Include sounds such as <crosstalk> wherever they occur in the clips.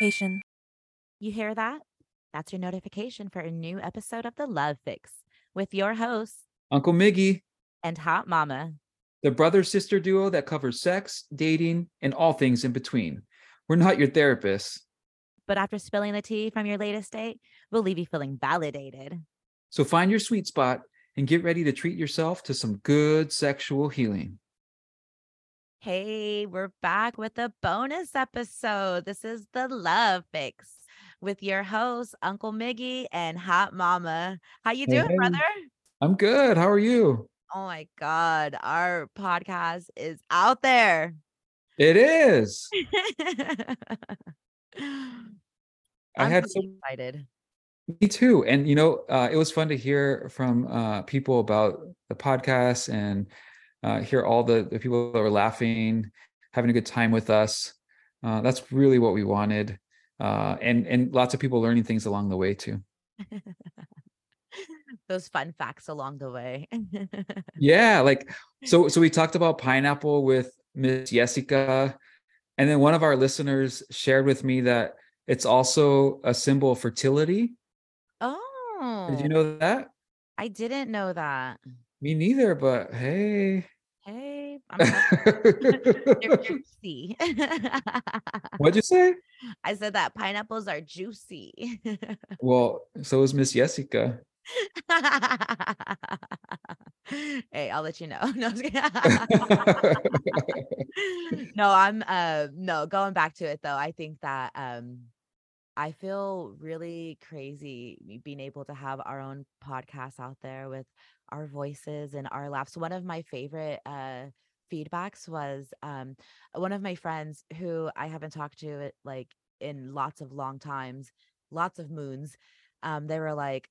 notification. You hear that? That's your notification for a new episode of The Love Fix with your hosts Uncle Miggy, and Hot Mama. the brother sister duo that covers sex, dating, and all things in between. We're not your therapists, But after spilling the tea from your latest date, we'll leave you feeling validated. so find your sweet spot and get ready to treat yourself to some good sexual healing. Hey, we're back with a bonus episode. This is The Love Fix with your hosts, Uncle Miggy and Hot Mama. How you doing, hey. brother? I'm good. How are you? Oh my God, our podcast is out there. It is. <laughs> I had so excited. Me too. And you know, uh, it was fun to hear from uh, people about the podcast and uh, hear all the, the people that were laughing, having a good time with us. Uh, that's really what we wanted, uh, and and lots of people learning things along the way too. <laughs> Those fun facts along the way. <laughs> Yeah, like so. So we talked about pineapple with Miss Jessica, and then one of our listeners shared with me that it's also a symbol of fertility. oh, Did you know that? I didn't know that. Me neither. But hey. Hey, <laughs> I'm <laughs> they're juicy. What'd you say? <laughs> I said that pineapples are juicy. Well, so is Miss Jessica. hey, I'll let you know. No, I'm just kidding. no, I'm uh no, going back to it though, I think that um I feel really crazy being able to have our own podcast out there with our voices and our laughs. One of my favorite uh feedbacks was um one of my friends who I haven't talked to like in lots of long times, lots of moons. Um, they were like,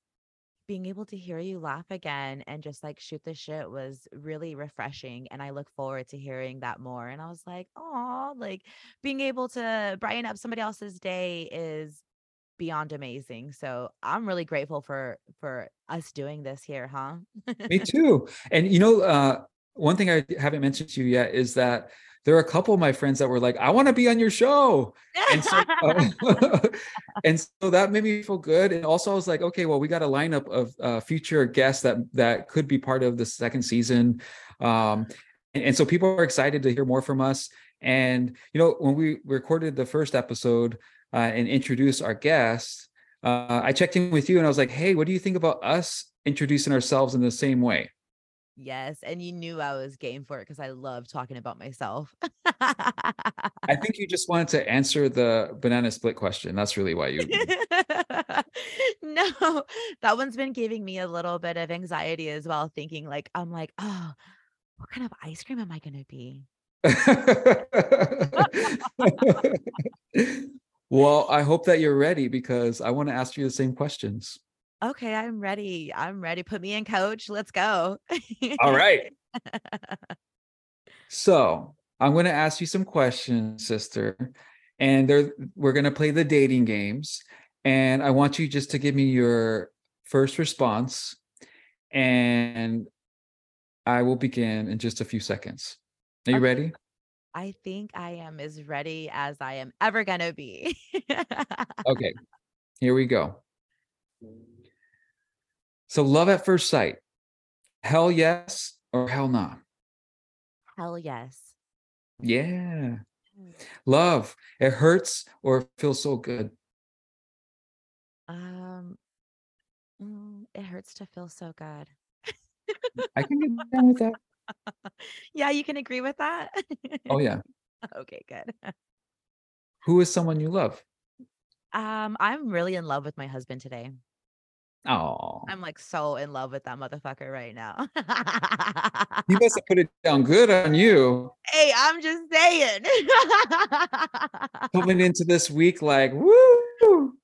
being able to hear you laugh again and just like shoot the shit was really refreshing. And I look forward to hearing that more. And I was like, oh, like being able to brighten up somebody else's day is beyond amazing. So I'm really grateful for for us doing this here, huh? Me <laughs> too. And you know, uh, one thing I haven't mentioned to you yet is that there are a couple of my friends that were like, "I want to be on your show," and so uh, <laughs> <laughs> and so that made me feel good. And also, I was like, "Okay, well, we got a lineup of uh, future guests that that could be part of the second season." Um, and, and so people are excited to hear more from us. And you know, when we recorded the first episode uh, and introduce our guests, uh, I checked in with you and I was like, "Hey, what do you think about us introducing ourselves in the same way?" yes. And you knew I was game for it because I love talking about myself. I <laughs> think you just wanted to answer the banana split question. That's really why you. <laughs> no, that one's been giving me a little bit of anxiety as well, thinking like, I'm like, oh, what kind of ice cream am I going to be? <laughs> well, I hope that you're ready because I want to ask you the same questions. Okay, I'm ready. I'm ready. Put me in, coach. Let's go. All right. <laughs> So I'm going to ask you some questions, sister, and they're, we're going to play the dating games. And I want you just to give me your first response, and I will begin in just a few seconds. Are you Okay. ready? I think I am as ready as I am ever going to be. Okay, <laughs> here we go. So, love at first sight. Hell yes or hell nah? Hell yes. Yeah. Love. It hurts or it feels so good. Um, mm, it hurts to feel so good. I can get down with that. <laughs> yeah, you can agree with that. Oh, yeah. <laughs> okay, good. Who is someone you love? Um, I'm really in love with my husband today. Oh, I'm like so in love with that motherfucker right now. he must have put it down good on you <laughs> hey, I'm just saying. coming into this week like, woo.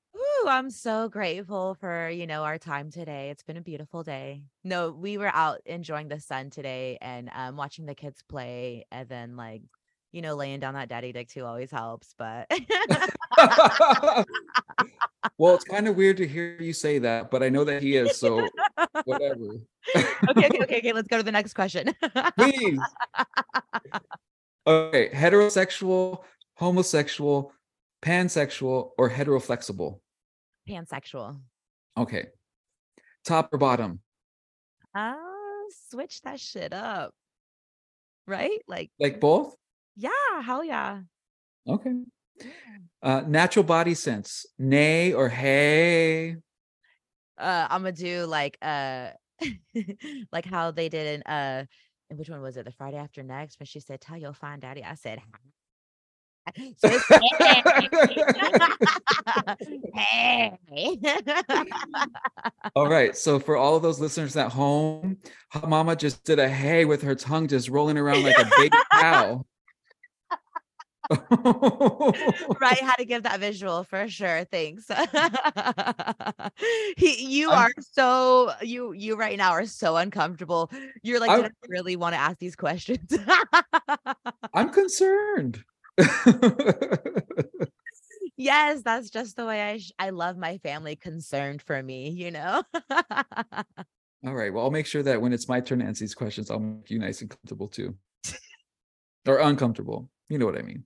I'm so grateful for, you know, our time today. It's been a beautiful day. No, we were out enjoying the sun today and um watching the kids play and then like, you know, laying down that daddy dick too always helps, but <laughs> well, it's kind of weird to hear you say that, but I know that he is. So, whatever. <laughs> okay, okay, okay, okay, let's go to the next question. <laughs> Please. Okay, heterosexual, homosexual, pansexual, or heteroflexible? Pansexual. Okay. Top or bottom? Uh, switch that shit up. Right? Like, Like both? yeah, hell yeah. Okay. Uh, natural body scents, nay or hey? Uh, I'm gonna do like uh <laughs> like how they did in uh and which one was it? The Friday after next when she said, Tell your fine daddy. I said hey. <laughs> All right. So for all of those listeners at home, Mama just did a hey with her tongue just rolling around like a big <laughs> cow. right how to give that visual for sure thanks <laughs> he you are so you you right now are so uncomfortable you're like I really want to ask these questions I'm concerned. <laughs> yes that's just the way i sh- i love my family concerned for me you know <laughs> All right. Well, I'll make sure that when it's my turn to answer these questions, I'll make you nice and comfortable too. or uncomfortable. You know what I mean.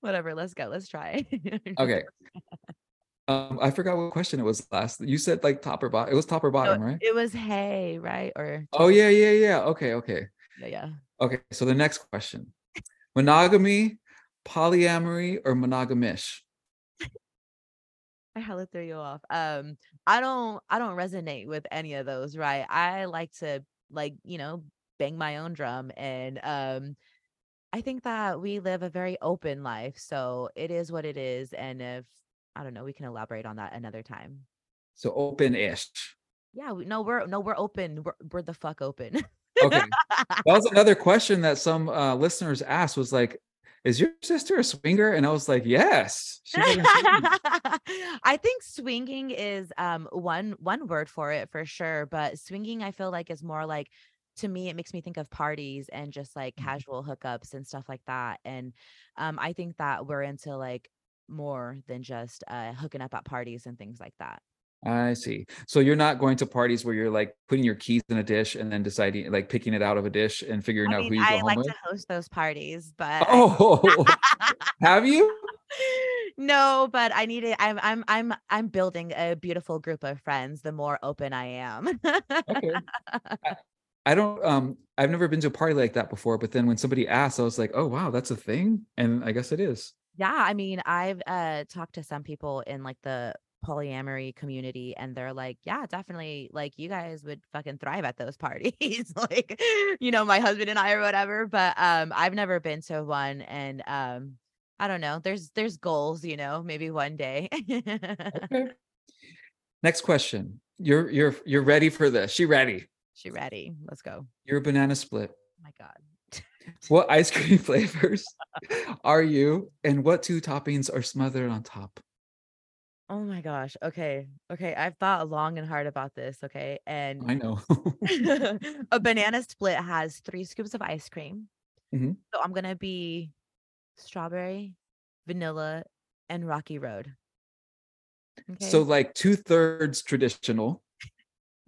whatever let's go let's try <laughs> Okay. Um, I forgot what question it was last. You said like top or bottom. It was top or No, bottom, right? it was hey right or Oh yeah, yeah, yeah. Okay, okay. yeah yeah Okay. So the next question. Monogamy, polyamory, or monogamish? I hella threw you off. Um, I don't I don't resonate with any of those, right? I like to like, you know, bang my own drum and um I think that we live a very open life. So it is what it is. And if I don't know, we can elaborate on that another time. So open-ish. Yeah, we, no, we're no, we're open. We're, we're the fuck open. Okay. that was <laughs> another question that some uh, listeners asked was like, is your sister a swinger? And I was like, yes. She fucking swings. <laughs> I think swinging is um one one word for it for sure, but swinging I feel like is more like to me it makes me think of parties and just like Mhm. casual hookups and stuff like that. And um I think that we're into like more than just uh hooking up at parties and things like that. I see. So you're not going to parties where you're like putting your keys in a dish and then deciding like picking it out of a dish and figuring I out who you go I home like with? to host those parties, but Oh, <laughs> have you? no, but I need it. I'm I'm I'm I'm building a beautiful group of friends the more open I am. Okay. I, <laughs> I don't um I've never been to a party like that before, but then when somebody asked, I was like, oh wow, that's a thing. And I guess it is. Yeah, I mean, I've uh talked to some people in like the polyamory community and they're like, yeah, definitely like you guys would fucking thrive at those <laughs> parties. <laughs> like, you know, my husband and I or whatever, but um I've never been to one and um I don't know. There's there's goals, you know, maybe one day. Okay. <laughs> Next question. You're you're you're ready for this. She ready. she ready. Let's go. You're a banana split. Oh my god. What ice cream flavors are you? And what two toppings are smothered on top? Oh my gosh. Okay. Okay. I've thought long and hard about this. Okay. And I know. <laughs> <laughs> a banana split has three scoops of ice cream. Mhm. So I'm gonna be strawberry, vanilla, and rocky road. Okay. So like two thirds traditional,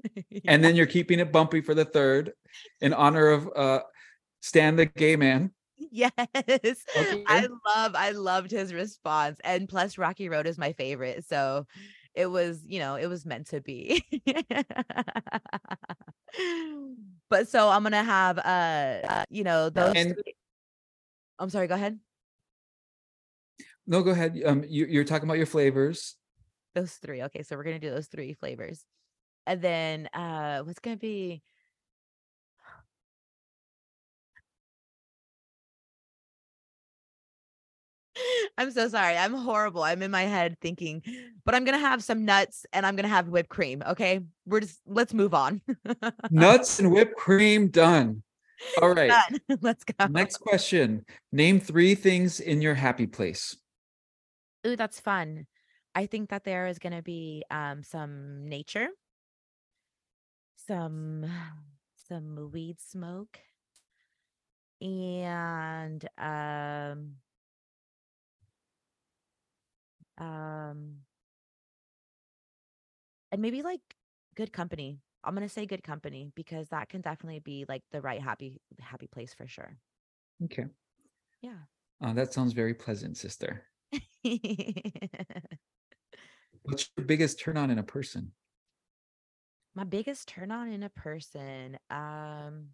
<laughs> and then you're keeping it bumpy for the third in honor of uh Stan the gay man. <laughs> yes. Okay. I love I loved his response. And plus Rocky Road is my favorite. So it was, you know, it was meant to be. <laughs> but so I'm gonna have uh, uh, you know, those And- three- I'm sorry, go ahead. No, go ahead. Um, you, you're talking about your flavors. Those three. Okay, so we're gonna do those three flavors. And then uh what's gonna be I'm so sorry. I'm horrible. I'm in my head thinking, but I'm gonna have some nuts and I'm gonna have whipped cream. Okay. We're just let's move on. <laughs> Nuts and whipped cream done. All right. Done. <laughs> let's go. Next question. Name three things in your happy place. Ooh, that's fun. I think that there is gonna be um some nature, some <sighs> some weed smoke, and um um and maybe like good company. I'm gonna say good company because that can definitely be like the right happy happy place for sure. Okay. Yeah. Uh, that sounds very pleasant, sister. <laughs> What's your biggest turn on in a person? My biggest turn on in a person, um,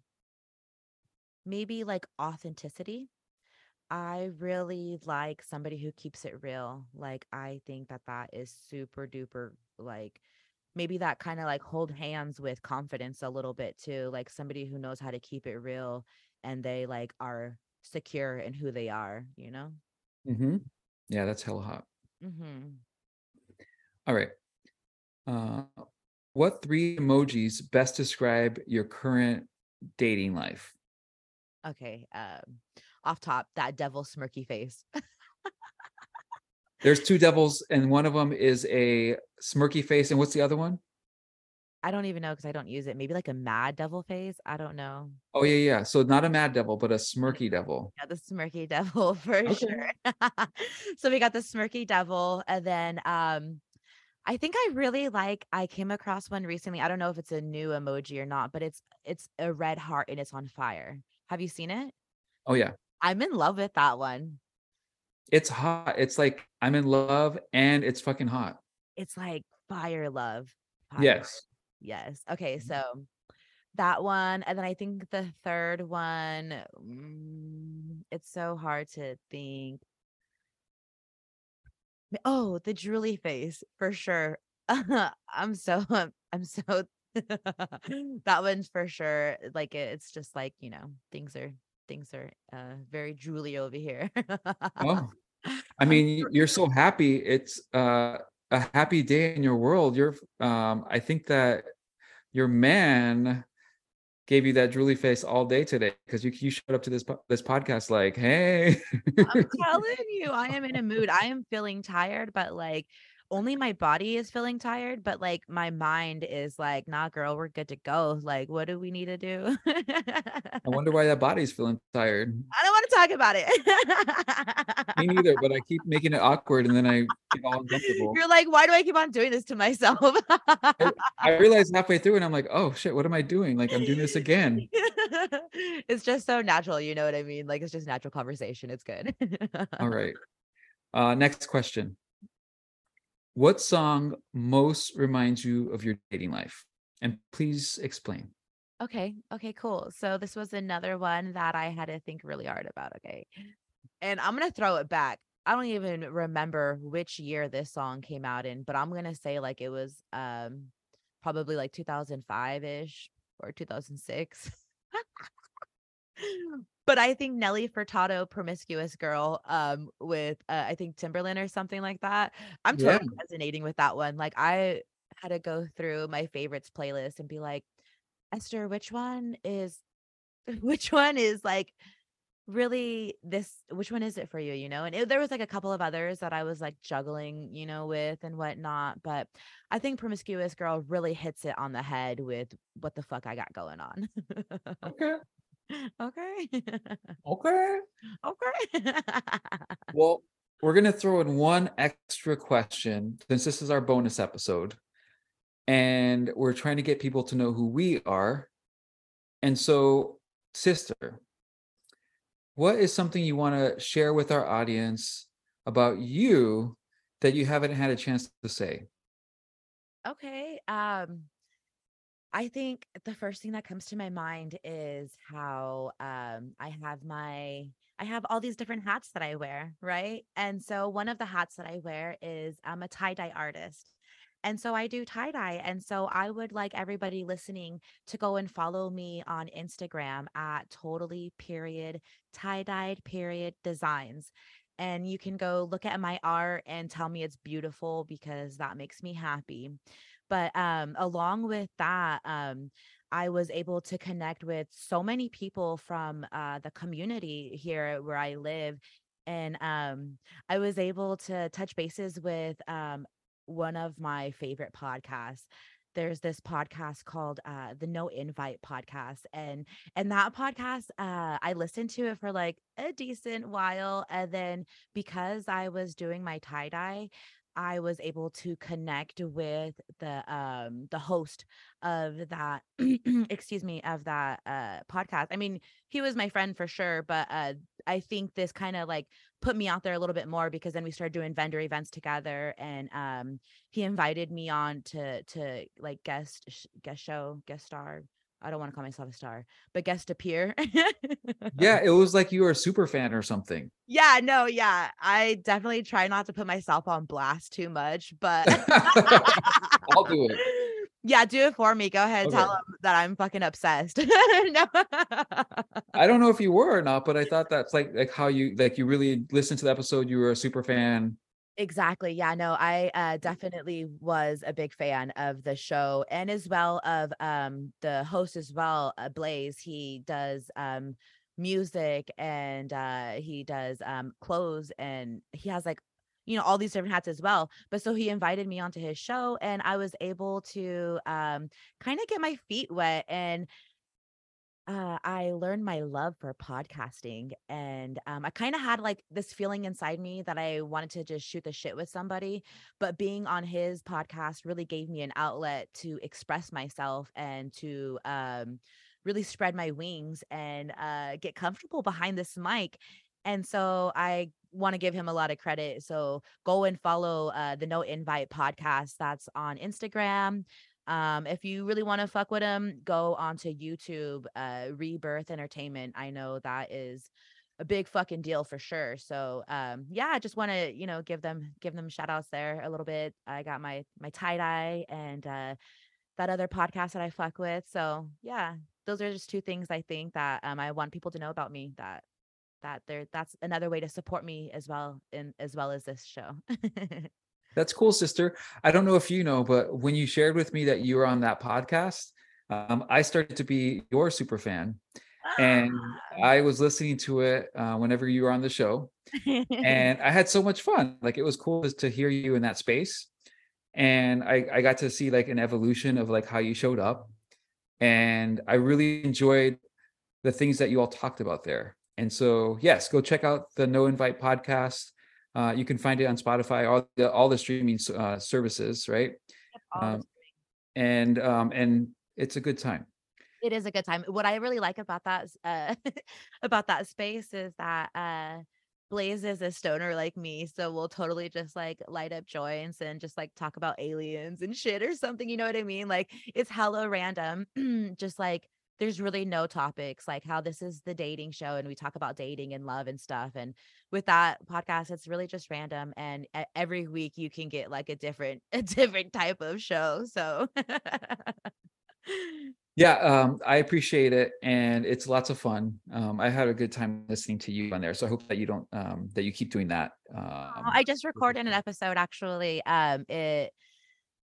maybe like authenticity. I really like somebody who keeps it real. Like I think that that is super duper like maybe that kind of like hold hands with confidence a little bit too. Like somebody who knows how to keep it real and they like are secure in who they are, you know? Mm-hmm. Yeah, that's hella hot. Mm-hmm. All right. Uh, what three emojis best describe your current dating life? Okay. Um, off top, that devil smirky face. <laughs> There's two devils, and one of them is a smirky face. And what's the other one? I don't even know because I don't use it. Maybe like a mad devil face. I don't know. Oh yeah, yeah. So not a mad devil, but a smirky devil. Yeah, the smirky <laughs> devil for Okay. sure. <laughs> so we got the smirky devil, and then um, I think I really like. I came across one recently. I don't know if it's a new emoji or not, but it's it's a red heart and it's on fire. Have you seen it? Oh yeah. I'm in love with that one. It's hot. It's like I'm in love and it's fucking hot. It's like fire love. Fire. Yes. Yes. Okay. Mhm. So that one. And then I think the third one, mm, it's so hard to think. Oh, the drooly face for sure. <laughs> I'm so, I'm so, <laughs> that one's for sure. Like it- it's just like, you know, things are, things are uh very drooly over here. Oh, <laughs> I mean, you're so happy. It's uh, a happy day in your world. You're, um, I think that your man gave you that drooly face all day today because you you showed up to this this podcast like, hey, I'm telling you, I am in a mood. <laughs> I am feeling tired, but like only my body is feeling tired, but like my mind is like, nah, girl, we're good to go. Like, what do we need to do? I <laughs> wonder why that body's feeling tired. I don't want to talk about it. <laughs> Me neither, but I keep making it awkward and then I get all uncomfortable. You're like, why do I keep on doing this to myself? I <laughs> realized halfway through and I'm like, oh shit, what am I doing? Like I'm doing this again. it's just so natural, you know what I mean? Like it's just natural conversation. It's good. All right. Uh, next question. What song most reminds you of your dating life? And please explain. Okay. Okay, cool. So this was another one that I had to think really hard about. Okay. And I'm going to throw it back. I don't even remember which year this song came out in, but I'm going to say like it was um probably like 2005ish or 2006. <laughs> but I think Nelly Furtado promiscuous girl um with uh, I think Timbaland or something like that. I'm Yeah. totally resonating with that one. Like I had to go through my favorites playlist and be like Esther, which one is <laughs> which one is like really this which one is it for you, you know? And it, there was like a couple of others that I was like juggling, you know, with and whatnot, but I think Promiscuous Girl really hits it on the head with what the fuck I got going on. Okay. <laughs> okay. Okay. okay. <laughs> Well, we're going to throw in one extra question since this is our bonus episode. And we're trying to get people to know who we are. And so, sister, what is something you want to share with our audience about you that you haven't had a chance to say? Okay. Um I think the first thing that comes to my mind is how um I have my I have all these different hats that I wear, right? And so one of the hats that I wear is I'm a tie-dye artist. And so I do tie-dye. And so I would like everybody listening to go and follow me on Instagram at totally period tie-dyed period designs. And you can go look at my art and tell me it's beautiful because that makes me happy but um along with that um I was able to connect with so many people from uh the community here where I live and um I was able to touch bases with um one of my favorite podcasts. There's this podcast called uh the no invite podcast and and that podcast uh I listened to it for like a decent while and then because I was doing my tie dye I was able to connect with the um the host of that <clears throat> excuse me of that uh podcast. I mean, he was my friend for sure, but uh I think this kind of like put me out there a little bit more because then we started doing vendor events together and um he invited me on to to like guest guest show guest star I don't want to call myself a star, but guest appear. yeah, <laughs> it was like you were a super fan or something. Yeah, no, yeah. I definitely try not to put myself on blast too much, but <laughs> I'll do it. <laughs> Yeah, do it for me. Go ahead. Okay. Tell them that I'm fucking obsessed. no. I don't know if you were or not, but I thought that's like like how you like you really listened to the episode. You were a super fan. Exactly. Yeah, no, I uh, definitely was a big fan of the show and as well of um the host as well, uh, Blaze. He does um music and uh he does um clothes and he has like you know all these different hats as well but so he invited me onto his show and i was able to um kind of get my feet wet and uh, I learned my love for podcasting, and um, I kind of had like this feeling inside me that I wanted to just shoot the shit with somebody. But being on his podcast really gave me an outlet to express myself and to um, really spread my wings and uh, get comfortable behind this mic. And so I want to give him a lot of credit. So go and follow uh, the No Invite podcast. That's on Instagram. Um, if you really want to fuck with him, go onto YouTube, uh, Rebirth Entertainment. I know that is a big fucking deal for sure. So um, yeah, I just want to, you know, give them give them shout outs there a little bit. I got my my tie dye and uh that other podcast that I fuck with. So yeah, those are just two things I think that um I want people to know about me that that there that's another way to support me as well in as well as this show. <laughs> that's cool, sister. I don't know if you know, but when you shared with me that you were on that podcast, um, I started to be your super fan. And ah. I was listening to it uh, whenever you were on the show. <laughs> and I had so much fun. Like it was cool to hear you in that space. And I, I got to see like an evolution of like how you showed up. And I really enjoyed the things that you all talked about there. And so, yes, go check out the No Invite podcast. Uh, you can find it on Spotify, all the all the streaming uh, services, right? Um, and um, and it's a good time. It is a good time. What I really like about that uh, <laughs> about that space is that uh, Blaze is a stoner like me, so we'll totally just like light up joints and just like talk about aliens and shit or something. You know what I mean? Like it's hella random, <clears throat> just like there's really no topics like how this is the dating show and we talk about dating and love and stuff and with that podcast it's really just random and every week you can get like a different <laughs> a different type of show so. <laughs> Yeah um, i appreciate it and it's lots of fun. Um, i had a good time listening to you on there so i hope that you don't um, that you keep doing that um, i just recorded an episode actually um, it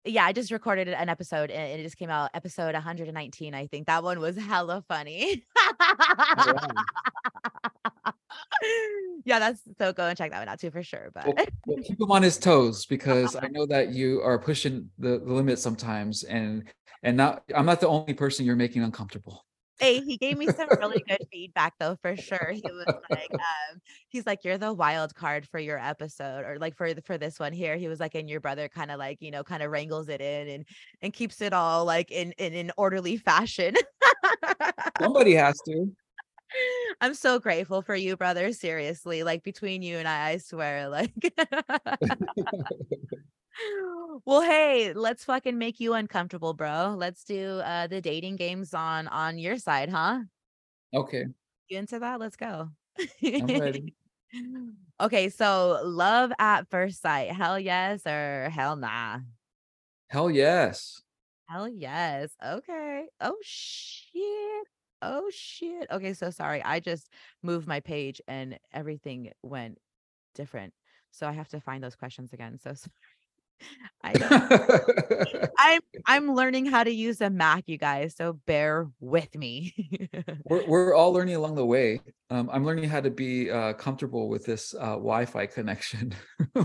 yeah, I just recorded an episode and it just came out episode 119. I think that one was hella funny. Oh, <laughs> yeah, that's so go and check that one out too for sure. But well, well, keep him on his toes <laughs> because I know that you are pushing the, the limit sometimes, and and not I'm not the only person you're making uncomfortable hey, he gave me some really good feedback though, for sure. He was like, um, he's like, you're the wild card for your episode, or like for for this one here. He was like, and your brother kind of like, you know, kind of wrangles it in and and keeps it all like in in an orderly fashion. Somebody has <laughs> to. I'm so grateful for you, brother. Seriously, like between you and I, I swear, like <laughs> <laughs> well, hey, let's fucking make you uncomfortable, bro. Let's do uh the dating games on on your side, huh? Okay. You into that? Let's go. I'm ready. <laughs> okay, so love at first sight. Hell yes or hell nah? Hell yes. Hell yes. Okay. Oh shit. Oh shit. Okay, so sorry. I just moved my page and everything went different. So I have to find those questions again. So <laughs> sorry. I <laughs> I'm I'm learning how to use a Mac, you guys. So bear with me. <laughs> we're we're all learning along the way. Um, I'm learning how to be uh, comfortable with this uh, Wi-Fi connection. <laughs>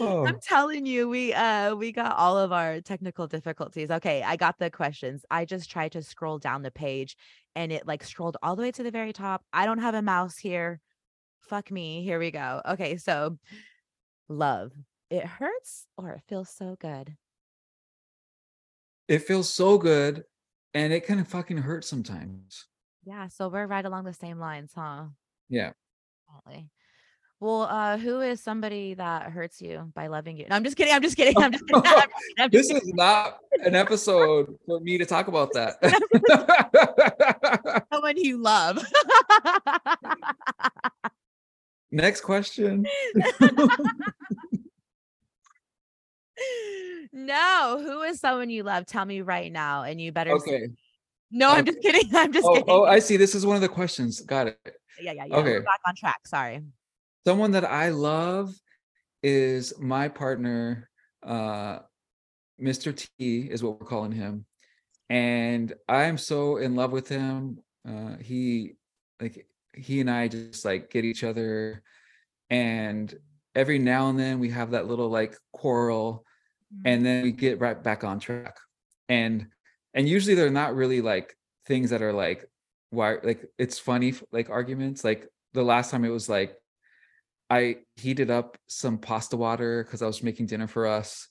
Oh. I'm telling you, we uh we got all of our technical difficulties. Okay, I got the questions. I just tried to scroll down the page and it like scrolled all the way to the very top. I don't have a mouse here fuck me. Here we go. Okay, so love. It hurts or it feels so good. It feels so good and it kind of fucking hurts sometimes. Yeah, so we're right along the same lines, huh? Yeah. Definitely. Well, uh, who is somebody that hurts you by loving you? No, I'm just kidding. I'm just kidding. I'm just kidding. I'm <laughs> just kidding, I'm just this is not an episode for me to talk about that. kidding. <laughs> <laughs> someone you love. Next question. <laughs> no, who is someone you love? Tell me right now, and you better. Okay. No, I'm Okay. just kidding. <laughs> I'm just Oh, kidding. oh, I see. This is one of the questions. Got it. yeah, yeah, yeah. We're okay. back on track. Sorry. Someone that I love is my partner, uh, Mr. T is what we're calling him. And I'm so in love with him. Uh, he like he and I just like get each other and every now and then we have that little like quarrel mm-hmm. and then we get right back on track. And and usually they're not really like things that are like why like it's funny like arguments. Like the last time it was like i heated up some pasta water because i was making dinner for us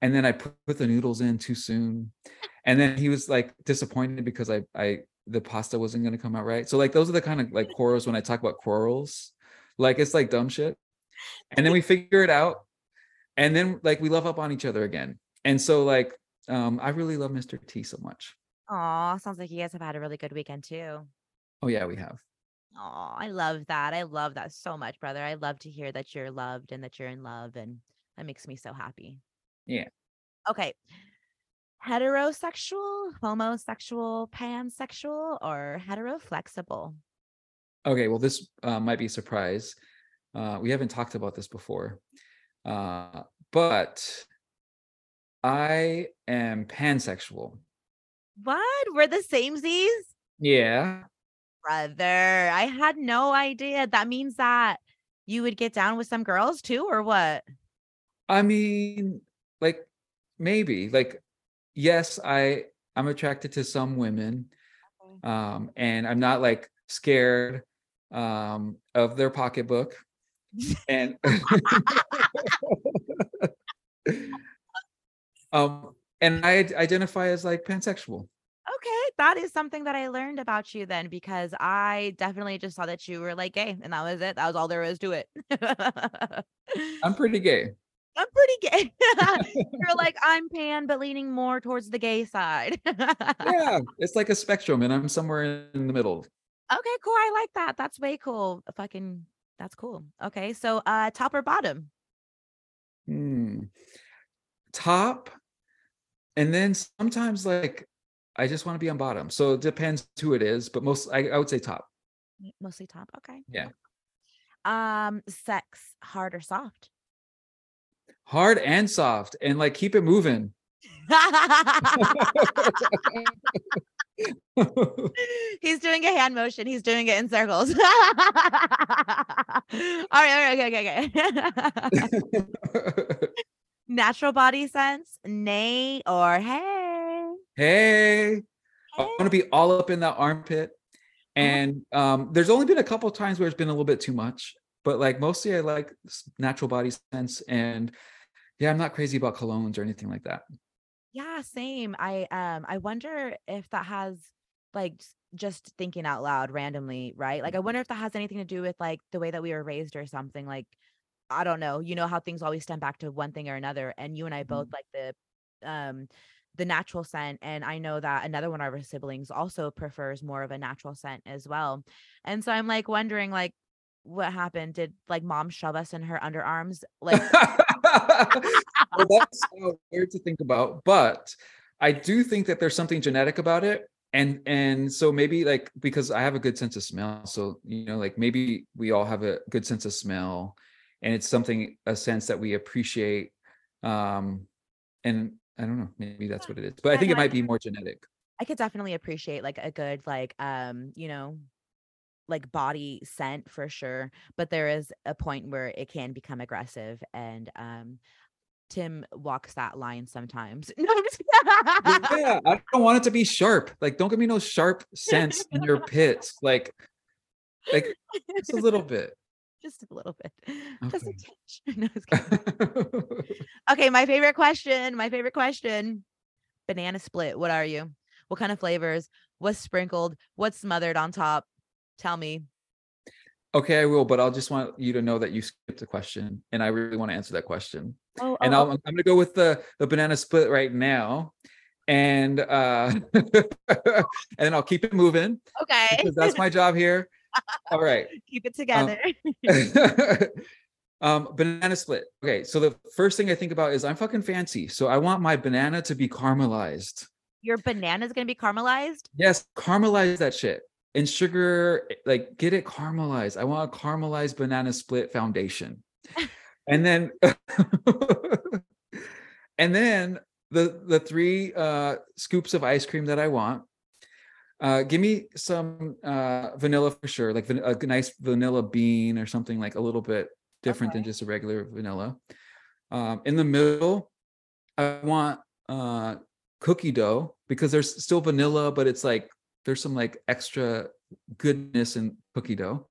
and then i put, put the noodles in too soon. And then he was like disappointed because i i the pasta wasn't going to come out right so like those are the kind of like quarrels when i talk about quarrels like it's like dumb shit and then we figure it out and then like we love up on each other again and so like um i really love mr t so much Aw, sounds like you guys have had a really good weekend too. oh yeah we have Oh, I love that. I love that so much, brother. I love to hear that you're loved and that you're in love, and that makes me so happy. Yeah. Okay. Heterosexual, homosexual, pansexual, or heteroflexible? okay well this uh, might be a surprise uh we haven't talked about this before uh but i am pansexual What? We're the same Z's? yeah Brother, I had no idea. That means that you would get down with some girls too, or what? i mean like maybe like yes i i'm attracted to some women um and i'm not like scared um of their pocketbook <laughs> and <laughs> um and I identify as like pansexual Okay, that is something that I learned about you then because I definitely just saw that you were like gay and that was it. That was all there was to it. i'm pretty gay I'm pretty gay. <laughs> You're <laughs> like, I'm pan, but leaning more towards the gay side. yeah <laughs> it's like a spectrum and i'm somewhere in the middle Okay, cool. I like that. That's way cool. Fucking that's cool. Okay. So uh top or bottom? Hmm. top and then sometimes like i just want to be on bottom so it depends who it is but most i, I would say top Mostly top. Okay. Yeah. Um, sex, hard or soft? Hard and soft and like keep it moving <laughs> He's doing a hand motion. He's doing it in circles. <laughs> all right, all right, okay, okay, okay. <laughs> Natural body scents, nay or hey. hey i hey. want to be all up in that armpit and um there's only been a couple times where it's been a little bit too much but like mostly i like natural body scents and yeah i'm not crazy about colognes or anything like that Yeah, same. I um I wonder if that has like just thinking out loud randomly, right? Like I wonder if that has anything to do with like the way that we were raised or something. Like I don't know. You know how things always stem back to one thing or another. And you and I both like the um the natural scent. And I know that another one of our siblings also prefers more of a natural scent as well. And so I'm like wondering like what happened? Did like mom shove us in her underarms? Like <laughs> well, that's weird to think about, but I do think that there's something genetic about it. And and so maybe like because I have a good sense of smell. So, you know, like maybe we all have a good sense of smell and it's something a sense that we appreciate. Um and I don't know, maybe that's what it is. But I think it might be more genetic. I could definitely appreciate like a good like um you know like body scent for sure but there is a point where it can become aggressive and um Tim walks that line sometimes. <laughs> No, I'm just yeah, I don't want it to be sharp. Like, don't give me no sharp scents in your pits. <laughs> Like, like just a little bit. just a little bit. Just a Okay. touch. <laughs> No, okay, my favorite question. My favorite question. Banana split. What are you? What kind of flavors? What's sprinkled? What's smothered on top? Tell me. Okay, I will, but I'll just want you to know that you skipped a question, and I really want to answer that question. Oh, and oh, I'll, I'm going to go with the the banana split right now, and uh, <laughs> and then I'll keep it moving okay. because that's my job here. <laughs> All right. Keep it together. <laughs> um, banana split. Okay, so the first thing I think about is I'm fucking fancy, so I want my banana to be caramelized. Your banana's gonna be caramelized. Yes, caramelize that shit. And sugar, like get it caramelized. I want a caramelized banana split foundation. <laughs> and then <laughs> and then the the three uh scoops of ice cream that I want. Uh give me some uh vanilla for sure, like van- a nice vanilla bean or something like a little bit different than just a regular vanilla. Um in the middle, I want uh cookie dough because there's still vanilla, but it's like there's some like extra goodness in cookie dough.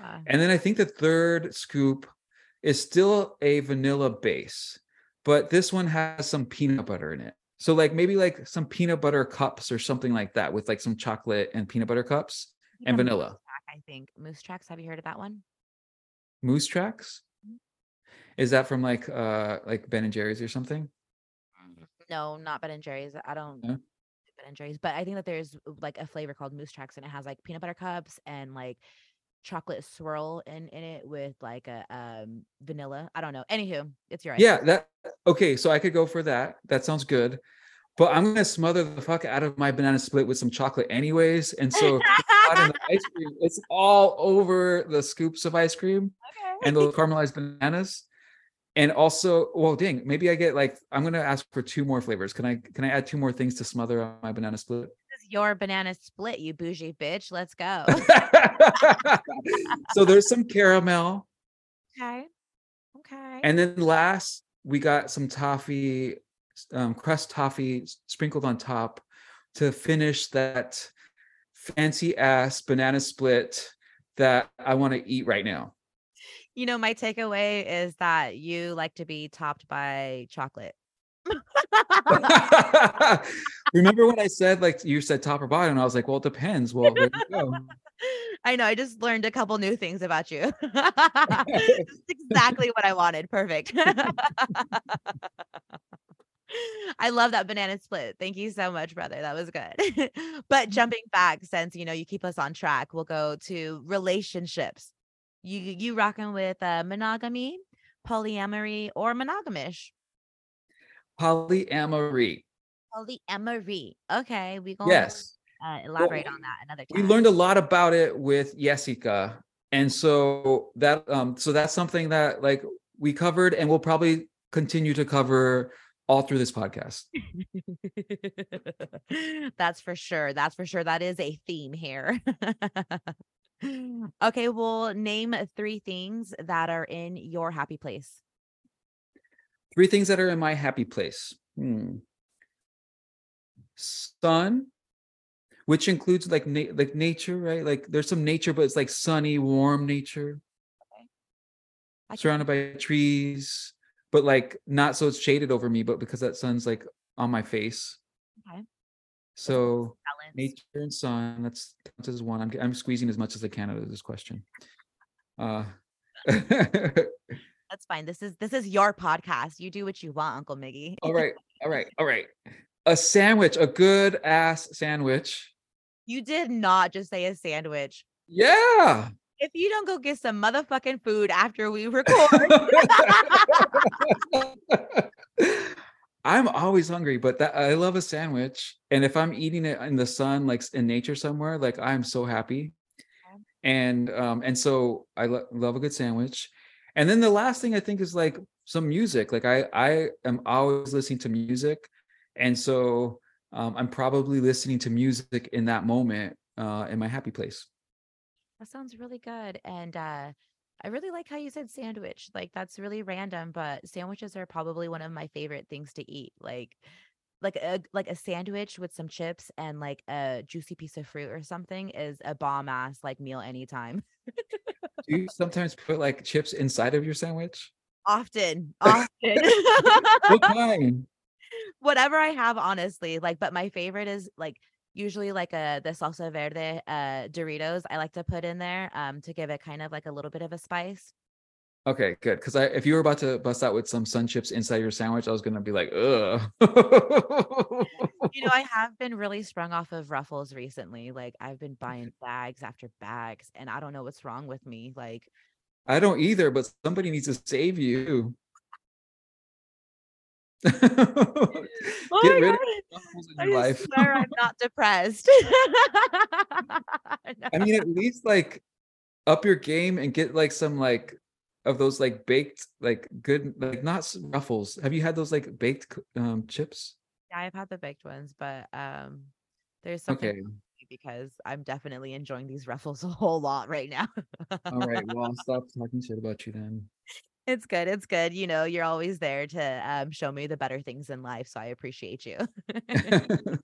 Yeah. And then I think the third scoop is still a vanilla base, but this one has some peanut butter in it. So like maybe like some peanut butter cups or something like that with like some chocolate and peanut butter cups and vanilla. track, I think moose tracks. Have you heard of that one? Moose tracks? Is that from like uh like Ben and Jerry's or something? No, not Ben and Jerry's. I don't No? Ben and Jerry's, but I think that there's uh, like a flavor called moose tracks, and it has like peanut butter cups and like chocolate swirl in in it with like a um vanilla. I don't know. Anywho, it's your Yeah, that okay. So I could go for that. That sounds good. But I'm gonna smother the fuck out of my banana split with some chocolate anyways. And so it's not in the ice <laughs> cream, it's all over the scoops of ice cream okay. and the caramelized bananas. And also, well, dang, maybe I get like I'm gonna ask for two more flavors. Can I can I add two more things to smother on my banana split? This is your banana split, you bougie bitch. Let's go. <laughs> so there's some caramel, okay. Okay. and then last we got some toffee, um, crust toffee sprinkled on top to finish that fancy ass banana split that I want to eat right now. You know, my takeaway is that you like to be topped by chocolate. <laughs> Remember when I said like you said top or bottom? And I was like, well, it depends. Well, there you go. <laughs> I know. I just learned a couple new things about you. That's <laughs> exactly what I wanted. Perfect. I love that banana split. Thank you so much, brother. That was good. but mm. jumping back, since you know you keep us on track, we'll go to relationships. You you rocking with uh, monogamy, polyamory, or monogamish? Polyamory. Polyamory. Okay, we gonna Yes. uh, elaborate on that another time. we learned a lot about it with Jessica. And so that um so that's something that like we covered and we'll probably continue to cover all through this podcast. <laughs> That's for sure. That's for sure. That is a theme here. <laughs> okay, well, name three things that are in your happy place. Three things that are in my happy place. Hmm. Sun, which includes like na- like nature, right? Like there's some nature, but it's like sunny, warm nature, can surrounded by trees, but like not so it's shaded over me, but because that sun's like on my face. So nature and sun that's counts as one i'm, I'm squeezing as much as i can out of this question uh <laughs> That's fine. This is this is your podcast. You do what you want, Uncle Miggy. all right all right all right <laughs> a sandwich a good ass sandwich You did not just say a sandwich. yeah If you don't go get some motherfucking food after we <laughs> record, i'm always hungry but that i love a sandwich and if i'm eating it in the sun like in nature somewhere like i'm so happy. And um and so i lo- love a good sandwich. And then the last thing i think is like some music like i i am always listening to music and so um, i'm probably listening to music in that moment uh in my happy place. That sounds really good. And uh I really like how you said sandwich. Like that's really random, but sandwiches are probably one of my favorite things to eat. Like like a like a sandwich with some chips and like a juicy piece of fruit or something is a bomb ass like meal anytime. do you sometimes put like chips inside of your sandwich Often, <laughs> often. what <laughs> kind Whatever I have, honestly. Like, but my favorite is like usually like a the salsa verde uh Doritos I like to put in there um to give it kind of like a little bit of a spice. Okay, good. Because I, if you were about to bust out with some sun chips inside your sandwich, I was gonna be like, ugh. <laughs> You know, I <laughs> have been really sprung off of Ruffles recently. Like I've been buying bags after bags, and I don't know what's wrong with me. Like, I don't either, but somebody needs to save you. <laughs> Get oh my rid of God, Ruffles in I your life. swear I'm <laughs> not depressed. <laughs> I mean, at least like up your game and get like some like of those like baked, like good, like not ruffles. Have you had those like baked um chips? Yeah, I've had the baked ones, but um, there's something Okay. wrong with me because I'm definitely enjoying these ruffles a whole lot right now. All right. Well, I'll stop talking shit about you then. It's good. It's good. You know, you're always there to um, show me the better things in life. So I appreciate you. <laughs> <laughs>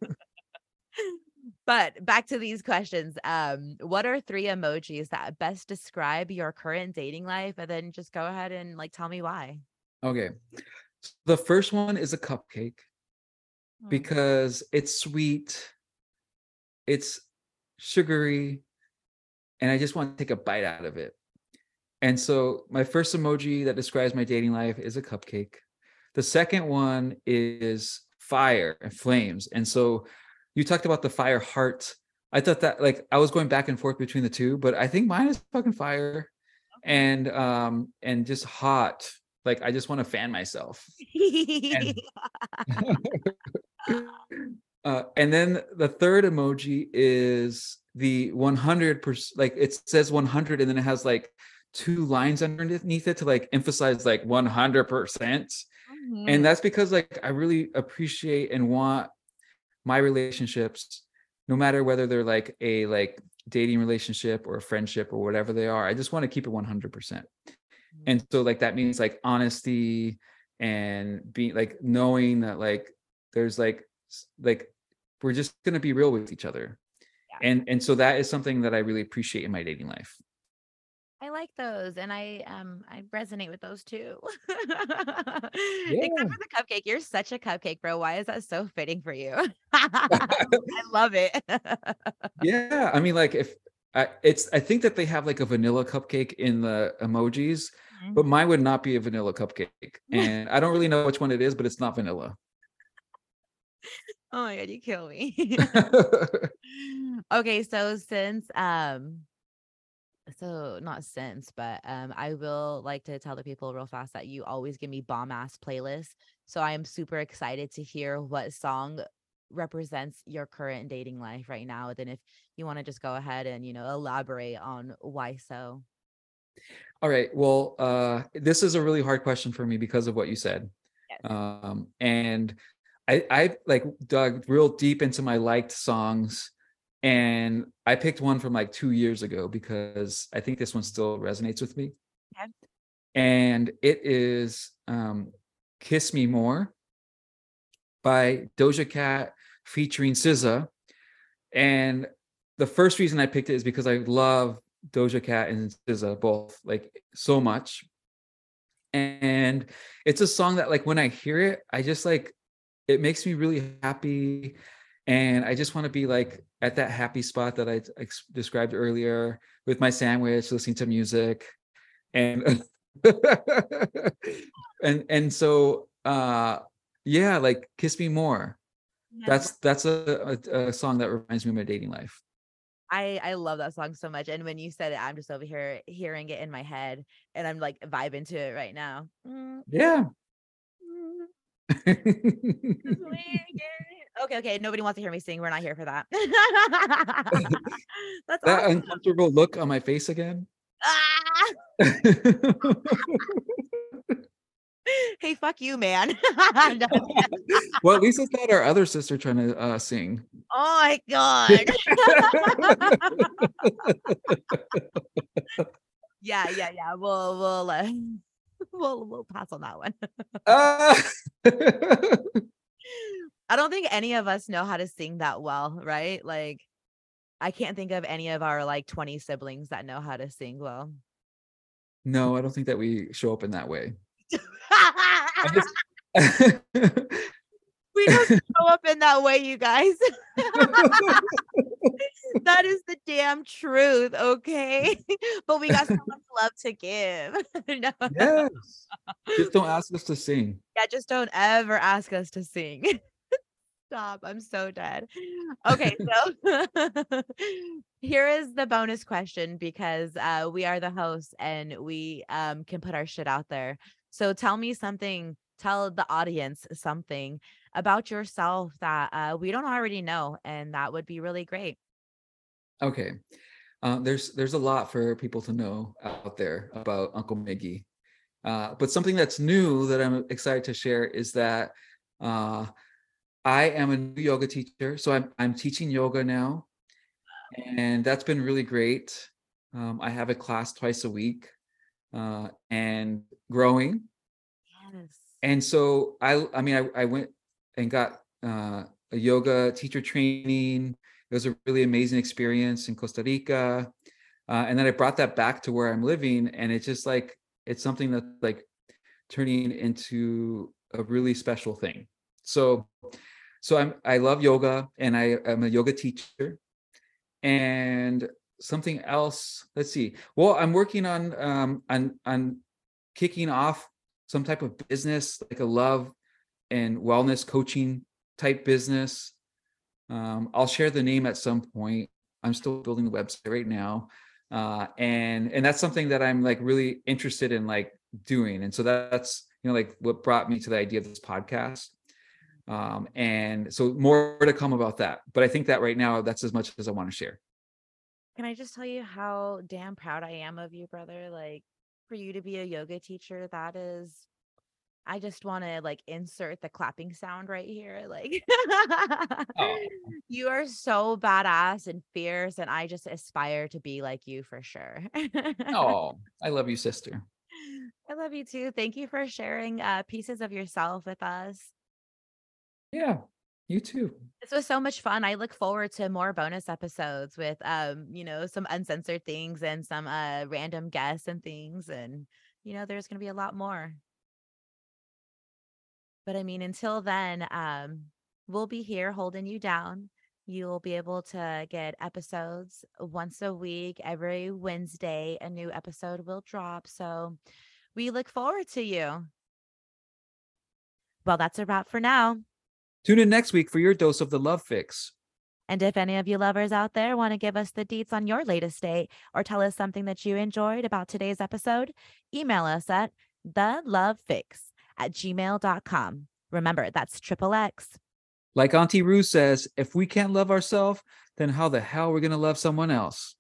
but back to these questions. Um, what are three emojis that best describe your current dating life? And then just go ahead and like tell me why. okay. The first one is a cupcake Oh, because it's sweet, it's sugary, and I just want to take a bite out of it. And so my first emoji that describes my dating life is a cupcake. The second one is fire and flames. And so you talked about the fire heart. I thought that like I was going back and forth between the two, but I think mine is fucking fire and um and just hot. Like I just want to fan myself. And <laughs> <laughs> uh, and then the third emoji is the 100% like it says 100 and then it has like two lines underneath it to like emphasize like 100% Mhm. and that's because like i really appreciate and want my relationships no matter whether they're like a like dating relationship or a friendship or whatever they are i just want to keep it 100% and so like that means like honesty and being like knowing that like there's like like we're just going to be real with each other. Yeah. and and so that is something that i really appreciate in my dating life I like those, and I um I resonate with those too. <laughs> Except for the cupcake, you're such a cupcake, bro. Why is that so fitting for you? <laughs> <laughs> I love it. yeah i mean like if I, it's i think that they have like a vanilla cupcake in the emojis Mhm. but mine would not be a vanilla cupcake and i don't really know which one it is but it's not vanilla oh my god, you kill me. okay, so since um so not since, but um I will like to tell the people real fast that you always give me bomb ass playlists. So I am super excited to hear what song represents your current dating life right now. Then if you want to just go ahead and, you know, elaborate on why so. All right. Well, uh, this is a really hard question for me because of what you said. Yes. Um, and I, I like dug real deep into my liked songs, and I picked one from like two years ago because I think this one still resonates with me. And it is um, "Kiss Me More" by Doja Cat featuring SZA. And the first reason I picked it is because I love Doja Cat and SZA both like so much. And it's a song that like when I hear it, I just like it makes me really happy and I just want to be like at that happy spot that I ex- described earlier with my sandwich, listening to music. And <laughs> and and so uh yeah, like kiss me more. That's that's a, a, a song that reminds me of my dating life. I I love that song so much. And when you said it, I'm just over here hearing it in my head and I'm like vibing to it right now. Mm, Yeah. <laughs> <laughs> mm. Okay, okay. Nobody wants to hear me sing. We're not here for that. <laughs> That's that awesome. uncomfortable look on my face again. Ah! <laughs> Hey, fuck you, man. <laughs> Well, at least it's not our other sister trying to uh, sing. oh my god. yeah, yeah, yeah. We'll we'll uh, we'll we'll pass on that one. Ah! I don't think any of us know how to sing that well, right? Like I can't think of any of our like 20 siblings that know how to sing well. no, I don't think that we show up in that way. Just <laughs> we don't <laughs> show up in that way, you guys. <laughs> that is the damn truth, okay? but we got so much love to give. no. Yes. Just don't ask us to sing. Yeah, just don't ever ask us to sing. Stop. I'm so dead. Okay, so <laughs> here is the bonus question because uh, we are the hosts and we um, can put our shit out there. So tell me something, tell the audience something about yourself that uh, we don't already know, and that would be really great. Okay. Uh, there's there's a lot for people to know out there about Uncle Miggy. Uh, but something that's new that I'm excited to share is that uh, I am a new yoga teacher. So I'm I'm teaching yoga now, and that's been really great. Um, I have a class twice a week, uh, and growing. Yes. And so I I mean I, I went and got uh, a yoga teacher training. It was a really amazing experience in Costa Rica. Uh, and then I brought that back to where I'm living, and it's just like it's something that's like turning into a really special thing. So, so I'm I love yoga, and I am a yoga teacher. And something else, let's see. Well, I'm working on um on on kicking off some type of business, like a love and wellness coaching type business. Um, I'll share the name at some point. I'm still building the website right now. Uh, and and that's something that I'm like really interested in like doing. And so that's you know like what brought me to the idea of this podcast. Um, and so more to come about that. But I think that right now that's as much as I want to share. Can I just tell you how damn proud I am of you, brother? Like for you to be a yoga teacher, that is I just want to like insert the clapping sound right here. Like, <laughs> oh. you are so badass and fierce, and I just aspire to be like you for sure. oh, <laughs> I love you, sister. I love you too. Thank you for sharing uh, pieces of yourself with us. Yeah, you too. This was so much fun. I look forward to more bonus episodes with um, you know, some uncensored things and some uh random guests and things and you know, there's going to be a lot more. But I mean, until then, um, we'll be here holding you down. You'll be able to get episodes once a week. Every Wednesday, a new episode will drop. So we look forward to you. Well, that's a wrap for now. Tune in next week for your dose of the love fix. And if any of you lovers out there want to give us the deets on your latest date or tell us something that you enjoyed about today's episode, email us at the love fix at gmail.com. Remember, that's triple X. Like Auntie Ru says, if we can't love ourselves, then how the hell are we going to love someone else?